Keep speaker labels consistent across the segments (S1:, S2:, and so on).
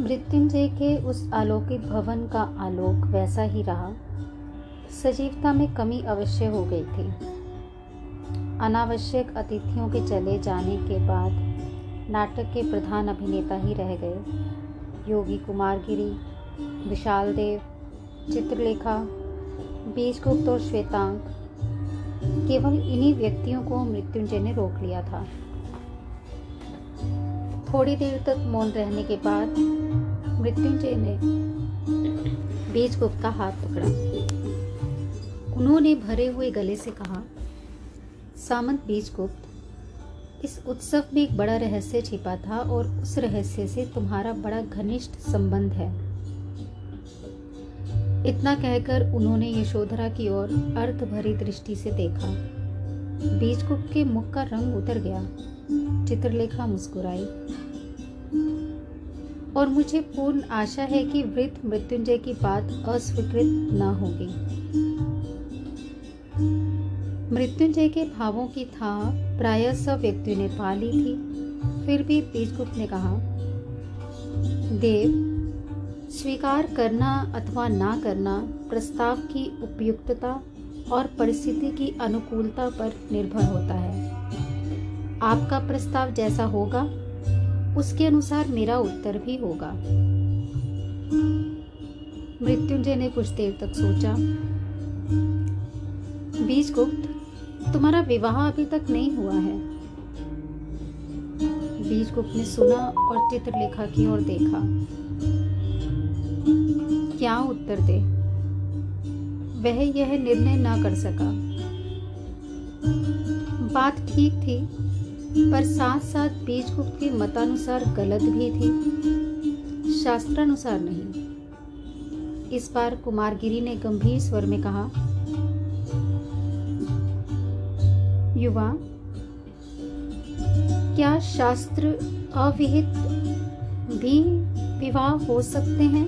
S1: मृत्युंजय के उस अलौकिक भवन का आलोक वैसा ही रहा। सजीवता में कमी अवश्य हो गई थी। अनावश्यक अतिथियों के चले जाने के बाद नाटक के प्रधान अभिनेता ही रह गए। योगी कुमार गिरी, विशाल देव, चित्रलेखा, बीजगुप्त और श्वेतांक, केवल इन्हीं व्यक्तियों को मृत्युंजय ने रोक लिया था। थोड़ी देर तक मौन रहने के बाद मृत्युंजय ने बीजगुप्त का हाथ पकड़ा। उन्होंने भरे हुए गले से कहा, सामंत बीजगुप्त, इस उत्सव में एक बड़ा रहस्य छिपा था और उस रहस्य से तुम्हारा बड़ा घनिष्ठ संबंध है। इतना कहकर उन्होंने यशोधरा की ओर अर्थ भरी दृष्टि से देखा। बीजगुप्त के मुख का रंग उतर गया। चित्रलेखा मुस्कुराई। और मुझे पूर्ण आशा है कि वृद्ध मृत्युंजय की बात अस्वीकृत न होगी। मृत्युंजय के भावों की था, प्राय सब व्यक्तियों ने पा ली थी। फिर भी बीजगुप्त ने कहा, देव, स्वीकार करना अथवा ना करना प्रस्ताव की उपयुक्तता और परिस्थिति की अनुकूलता पर निर्भर होता है। आपका प्रस्ताव जैसा होगा, उसके अनुसार मेरा उत्तर भी होगा। मृत्युंजय ने कुछ देर तक सोचा। बीजगुप्त, तुम्हारा विवाह अभी तक नहीं हुआ है। बीजगुप्त ने सुना और चित्रलेखा की ओर देखा। क्या उत्तर दे? वह यह निर्णय ना कर सका। बात ठीक थी, पर साथ साथ बीजगुप्त के मतानुसार गलत भी थी। शास्त्रानुसार नहीं। इस बार कुमारगिरी ने गंभीर स्वर में कहा, युवा, क्या शास्त्र अविहित भी विवाह हो सकते हैं?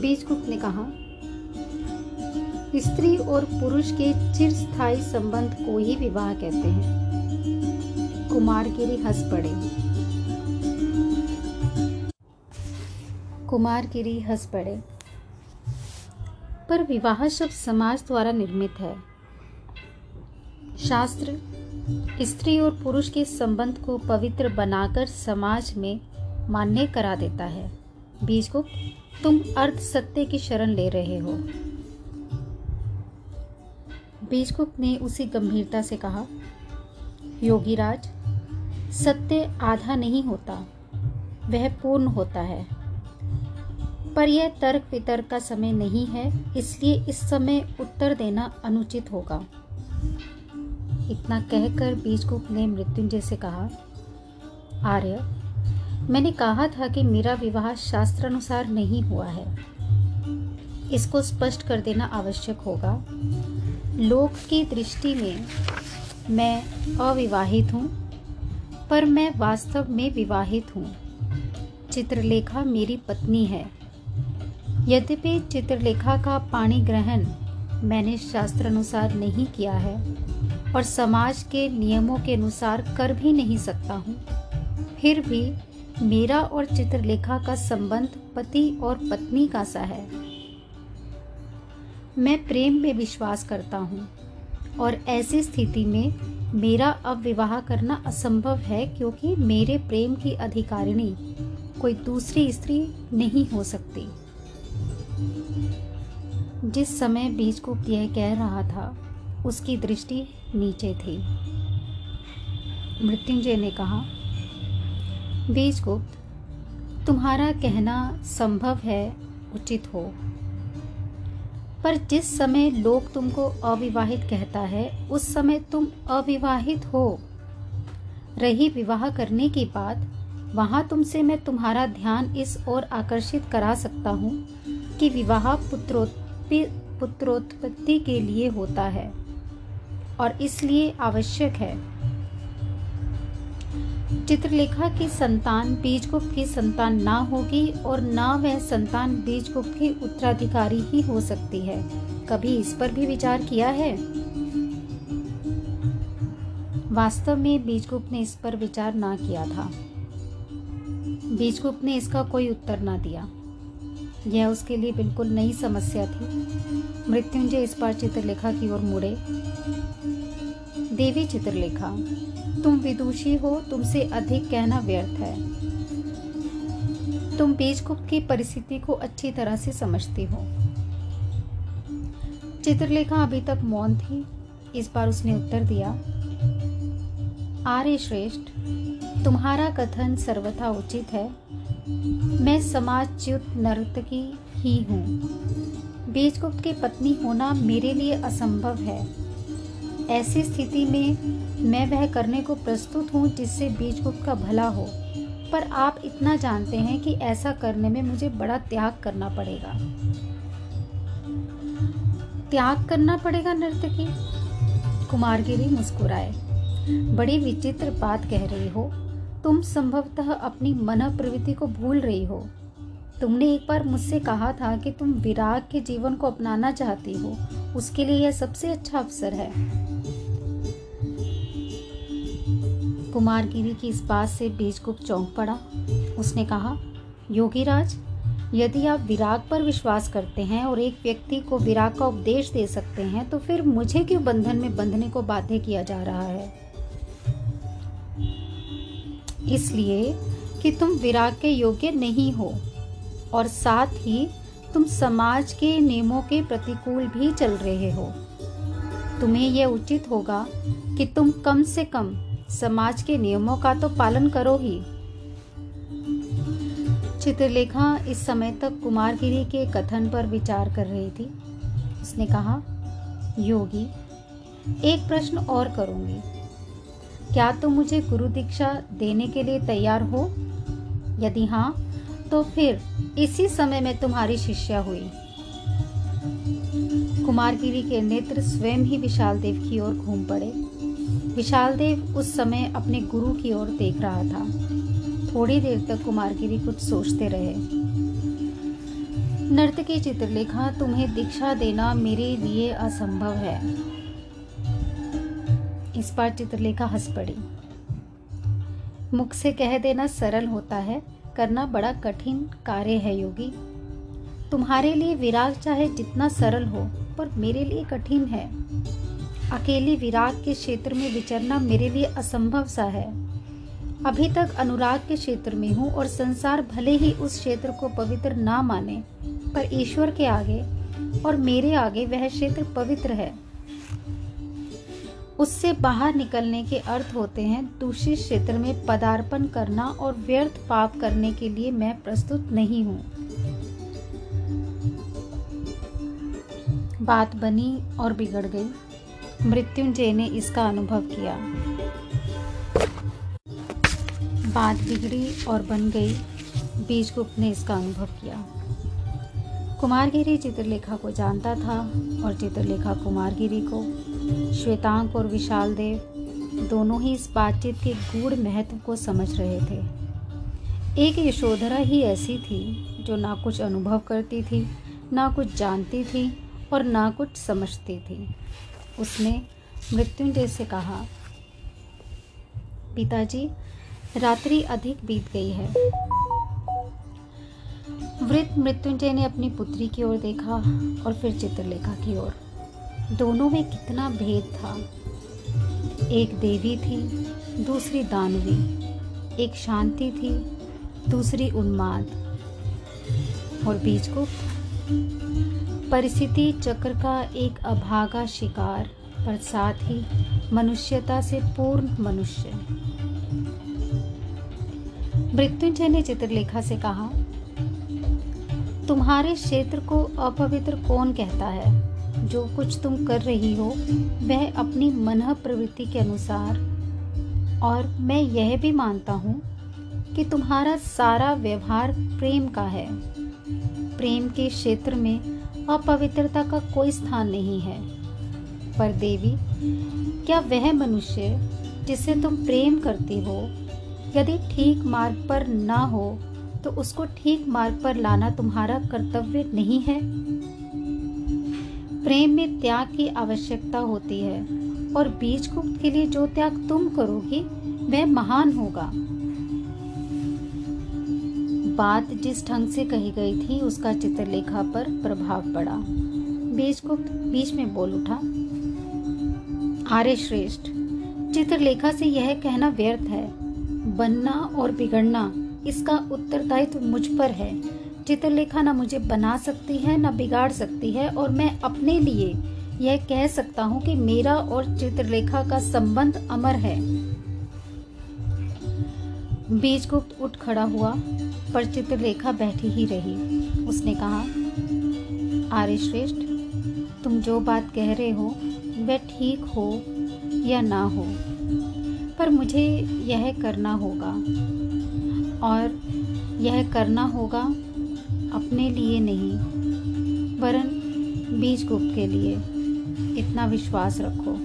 S1: बीजगुप्त ने कहा, स्त्री और पुरुष के चिरस्थायी संबंध को ही विवाह कहते हैं। कुमारगिरी हंस पड़े। कुमारगिरी हंस पड़े। पर विवाह शब्द समाज द्वारा निर्मित है। शास्त्र, स्त्री और पुरुष के संबंध को पवित्र बनाकर समाज में मान्य करा देता है। बीजगुप्त तुम अर्थ सत्य की शरण ले रहे हो। बीजगुप्त ने उसी गंभीरता से कहा, योगीराज, सत्य आधा नहीं होता, वह पूर्ण होता है। पर यह तर्क वितर्क का समय नहीं है, इसलिए इस समय उत्तर देना अनुचित होगा। इतना कहकर बीजगुप्त ने मृत्युंजय से कहा, आर्य मैंने कहा था कि मेरा विवाह शास्त्र अनुसार नहीं हुआ है। इसको स्पष्ट कर देना आवश्यक होगा। लोक की दृष्टि में मैं अविवाहित हूँ, पर मैं वास्तव में विवाहित हूँ। चित्रलेखा मेरी पत्नी है। यद्यपि चित्रलेखा का पाणी ग्रहण मैंने शास्त्र अनुसार नहीं किया है, और समाज के नियमों के अनुसार कर भी नहीं सकता हूँ, फिर भी मेरा और चित्रलेखा का संबंध पति और पत्नी का सा है। मैं प्रेम में विश्वास करता हूँ और ऐसी स्थिति में मेरा अब विवाह करना असंभव है क्योंकि मेरे प्रेम की अधिकारिणी कोई दूसरी स्त्री नहीं हो सकती। जिस समय बीजगुप्त यह कह रहा था, उसकी दृष्टि नीचे थी। मृत्युंजय ने कहा बीजगुप्त तुम्हारा कहना संभव है, उचित हो। पर जिस समय लोग तुमको अविवाहित कहता है, उस समय तुम अविवाहित हो। रही विवाह करने की बात, वहाँ तुमसे मैं तुम्हारा ध्यान इस ओर आकर्षित करा सकता हूँ कि विवाह पुत्रोत्पत्ति के लिए होता है और इसलिए आवश्यक है। चित्रलेखा की संतान बीजगुप्त की संतान ना होगी और ना वह संतान बीजगुप्त की उत्तराधिकारी ही हो सकती है। कभी इस पर भी विचार किया है? वास्तव में बीजगुप्त ने इस पर विचार ना किया था। बीजगुप्त ने इसका कोई उत्तर ना दिया। यह उसके लिए बिल्कुल नई समस्या थी। मृत्युंजय इस बार चित्रलेखा की ओर मुड़े। देवी चित्रलेखा तुम विदुषी हो, तुमसे अधिक कहना व्यर्थ है। तुम बीजगुप्त की परिस्थिति को अच्छी तरह से समझती हो। चित्रलेखा अभी तक मौन थी, इस बार उसने उत्तर दिया, आर्य श्रेष्ठ, तुम्हारा कथन सर्वथा उचित है। मैं समाजच्युत नर्तकी ही हूँ। बीजगुप्त की पत्नी होना मेरे लिए असंभव है। ऐसी स्थिति में मैं वह करने को प्रस्तुत हूँ जिससे बीजगुप्त का भला हो। पर आप इतना जानते हैं कि ऐसा करने में मुझे बड़ा त्याग करना पड़ेगा। त्याग करना पड़ेगा नर्तकी? कुमारगिरी मुस्कुराए। बड़ी विचित्र बात कह रही हो। तुम संभवतः अपनी मन प्रवृत्ति को भूल रही हो। तुमने एक बार मुझसे कहा था कि तुम विराग के जीवन को अपनाना चाहती हो। उसके लिए यह सबसे अच्छा अवसर है। कुमारगिरी की इस बात से बीजगुप्त चौंक पड़ा। उसने कहा, योगीराज, यदि आप विराग पर विश्वास करते हैं और एक व्यक्ति को विराग का उपदेश दे सकते हैं तो फिर मुझे क्यों बंधन में बंधने को बाध्य किया जा रहा है? इसलिए कि तुम विराग के योग्य नहीं हो। और साथ ही तुम समाज के नियमों के प्रतिकूल भी चल रहे हो। तुम्हें यह उचित होगा कि तुम कम से कम समाज के नियमों का तो पालन करो ही। चित्रलेखा इस समय तक कुमारगिरी के कथन पर विचार कर रही थी। उसने कहा, योगी, एक प्रश्न और करूँगी। क्या तुम मुझे गुरु दीक्षा देने के लिए तैयार हो? यदि हाँ तो फिर इसी समय में तुम्हारी शिष्या हुई। कुमारगिरी के नेत्र स्वयं ही विशाल देव की ओर घूम पड़े। विशाल देव उस समय अपने गुरु की ओर देख रहा था। थोड़ी देर तक कुमारगिरी कुछ सोचते रहे। नर्तकी चित्रलेखा, तुम्हें दीक्षा देना मेरे लिए असंभव है। इस बार चित्रलेखा हंस पड़ी। मुख से कह देना सरल होता है करना बड़ा कठिन कार्य है, योगी। तुम्हारे लिए विराग चाहे जितना सरल हो, पर मेरे लिए कठिन है। अकेली विराग के क्षेत्र में विचरना मेरे लिए असंभव सा है। अभी तक अनुराग के क्षेत्र में हूँ और संसार भले ही उस क्षेत्र को पवित्र ना माने, पर ईश्वर के आगे और मेरे आगे वह क्षेत्र पवित्र है। उससे बाहर निकलने के अर्थ होते हैं दूषित क्षेत्र में पदार्पण करना और व्यर्थ पाप करने के लिए मैं प्रस्तुत नहीं हूँ। बात बनी और बिगड़ गई। मृत्युंजय ने इसका अनुभव किया। बात बिगड़ी और बन गई। बीजगुप्त ने इसका अनुभव किया। कुमारगिरी चित्रलेखा को जानता था और चित्रलेखा कुमारगिरी को। श्वेतांक और विशाल देव दोनों ही इस बातचीत के गूढ़ महत्व को समझ रहे थे। एक यशोधरा ही ऐसी थी जो ना कुछ अनुभव करती थी, ना कुछ जानती थी और ना कुछ समझती थी। उसने मृत्युंजय से कहा, पिताजी, रात्रि अधिक बीत गई है। वृद्ध मृत्युंजय ने अपनी पुत्री की ओर देखा और फिर चित्रलेखा की ओर। दोनों में कितना भेद था। एक देवी थी, दूसरी दानवी। एक शांति थी, दूसरी उन्माद। और बीच को परिस्थिति चक्र का एक अभागा शिकार, पर साथ ही मनुष्यता से पूर्ण मनुष्य। मृत्युंजय ने चित्रलेखा से कहा, तुम्हारे क्षेत्र को अपवित्र कौन कहता है? जो कुछ तुम कर रही हो, वह अपनी मन प्रवृत्ति के अनुसार। और मैं यह भी मानता हूँ कि तुम्हारा सारा व्यवहार प्रेम का है। प्रेम के क्षेत्र में अपवित्रता का कोई स्थान नहीं है। पर देवी, क्या वह मनुष्य जिसे तुम प्रेम करती हो, यदि ठीक मार्ग पर ना हो तो उसको ठीक मार्ग पर लाना तुम्हारा कर्तव्य नहीं है? प्रेम में त्याग की आवश्यकता होती है और बीज बीजगुप्त के लिए जो त्याग तुम करोगी, वह महान होगा। बात जिस ढंग से कही गई थी, उसका चित्रलेखा पर प्रभाव पड़ा। बीजगुप्त बीच में बोल उठा, आर्य श्रेष्ठ, चित्रलेखा से यह कहना व्यर्थ है। बनना और बिगड़ना इसका उत्तरदायित्व मुझ पर है। चित्रलेखा ना मुझे बना सकती है, ना बिगाड़ सकती है और मैं अपने लिए यह कह सकता हूँ कि मेरा और चित्रलेखा का संबंध अमर है। बीजगुप्त उठ खड़ा हुआ, पर चित्रलेखा बैठी ही रही। उसने कहा, आर्य श्रेष्ठ, तुम जो बात कह रहे हो, वह ठीक हो या ना हो, पर मुझे यह करना होगा और यह करना होगा अपने लिए नहीं, वरन बीज गुप्त के लिए इतना विश्वास रखो।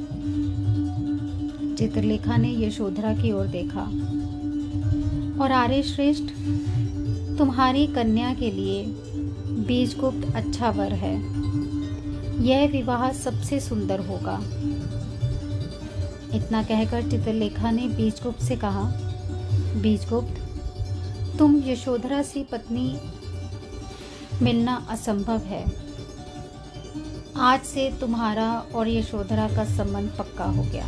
S1: चित्रलेखा ने यशोधरा की ओर देखा। और आर्य श्रेष्ठ तुम्हारी कन्या के लिए बीजगुप्त अच्छा वर है। यह विवाह सबसे सुंदर होगा। इतना कहकर चित्रलेखा ने बीजगुप्त से कहा बीजगुप्त तुम यशोधरा सी पत्नी मिलना असंभव है। आज से तुम्हारा और यशोधरा का संबंध पक्का हो गया।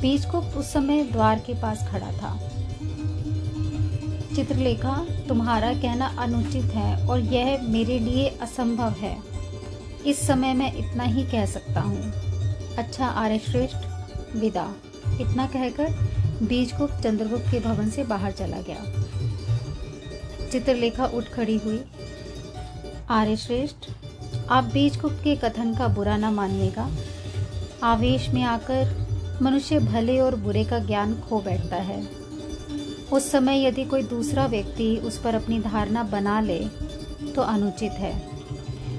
S1: बीजगुप्त उस समय द्वार के पास खड़ा था। चित्रलेखा, तुम्हारा कहना अनुचित है और यह मेरे लिए असंभव है। इस समय मैं इतना ही कह सकता हूँ। अच्छा आर्य श्रेष्ठ विदा। इतना कहकर बीजगुप्त चंद्रगुप्त के भवन से बाहर चला गया। चित्रलेखा उठ खड़ी हुई। आर्य श्रेष्ठ, आप बीजगुप्त के कथन का बुरा न मानिएगा। आवेश में आकर मनुष्य भले और बुरे का ज्ञान खो बैठता है। उस समय यदि कोई दूसरा व्यक्ति उस पर अपनी धारणा बना ले तो अनुचित है।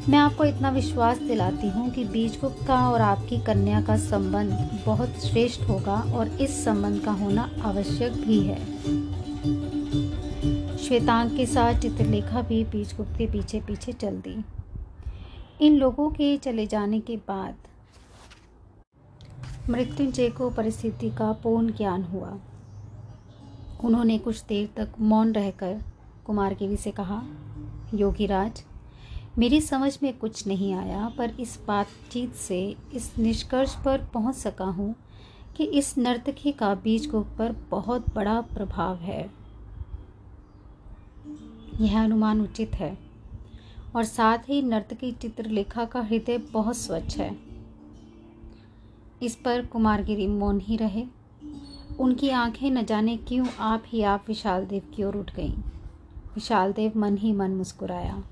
S1: मैं आपको इतना विश्वास दिलाती हूँ कि बीजगुप्त का और आपकी कन्या का संबंध बहुत श्रेष्ठ होगा और इस संबंध का होना आवश्यक भी है। श्वेतांग के साथ चित्रलेखा भी बीजगुप्त के पीछे पीछे चल दी। इन लोगों के चले जाने के बाद मृत्युंजय को परिस्थिति का पूर्ण ज्ञान हुआ। उन्होंने कुछ देर तक मौन रहकर कुमारगिरी से कहा, योगीराज, मेरी समझ में कुछ नहीं आया, पर इस बातचीत से इस निष्कर्ष पर पहुँच सका हूँ कि इस नर्तकी का बीज को पर बहुत बड़ा प्रभाव है। यह अनुमान उचित है। और साथ ही नर्तकी चित्रलेखा का हृदय बहुत स्वच्छ है। इस पर कुमारगिरी मौन ही रहे। उनकी आँखें न जाने क्यों आप ही आप विशाल देव की ओर उठ गईं। विशाल देव मन ही मन मुस्कुराया।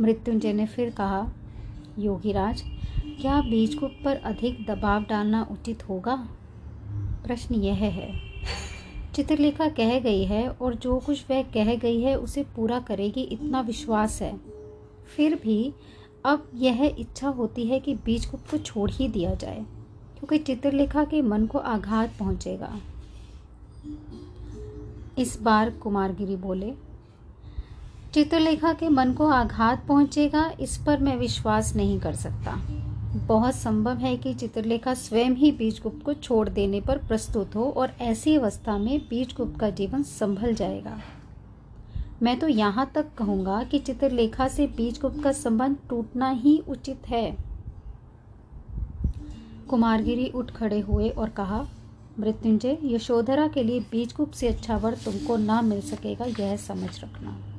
S1: मृत्युंजय ने फिर कहा, योगीराज, क्या बीजगुप्त पर अधिक दबाव डालना उचित होगा? प्रश्न यह है। चित्रलेखा कह गई है और जो कुछ वह कह गई है उसे पूरा करेगी इतना विश्वास है। फिर भी अब यह इच्छा होती है कि बीजगुप्त को छोड़ ही दिया जाए, क्योंकि चित्रलेखा के मन को आघात पहुंचेगा। इस बार कुमारगिरी बोले, चित्रलेखा के मन को आघात पहुंचेगा, इस पर मैं विश्वास नहीं कर सकता। बहुत संभव है कि चित्रलेखा स्वयं ही बीजगुप्त को छोड़ देने पर प्रस्तुत हो और ऐसी अवस्था में बीजगुप्त का जीवन संभल जाएगा। मैं तो यहाँ तक कहूँगा कि चित्रलेखा से बीजगुप्त का संबंध टूटना ही उचित है। कुमारगिरी उठ खड़े हुए और कहा, मृत्युंजय, यशोधरा के लिए बीजगुप्त से अच्छा वर तुमको ना मिल सकेगा, यह समझ रखना।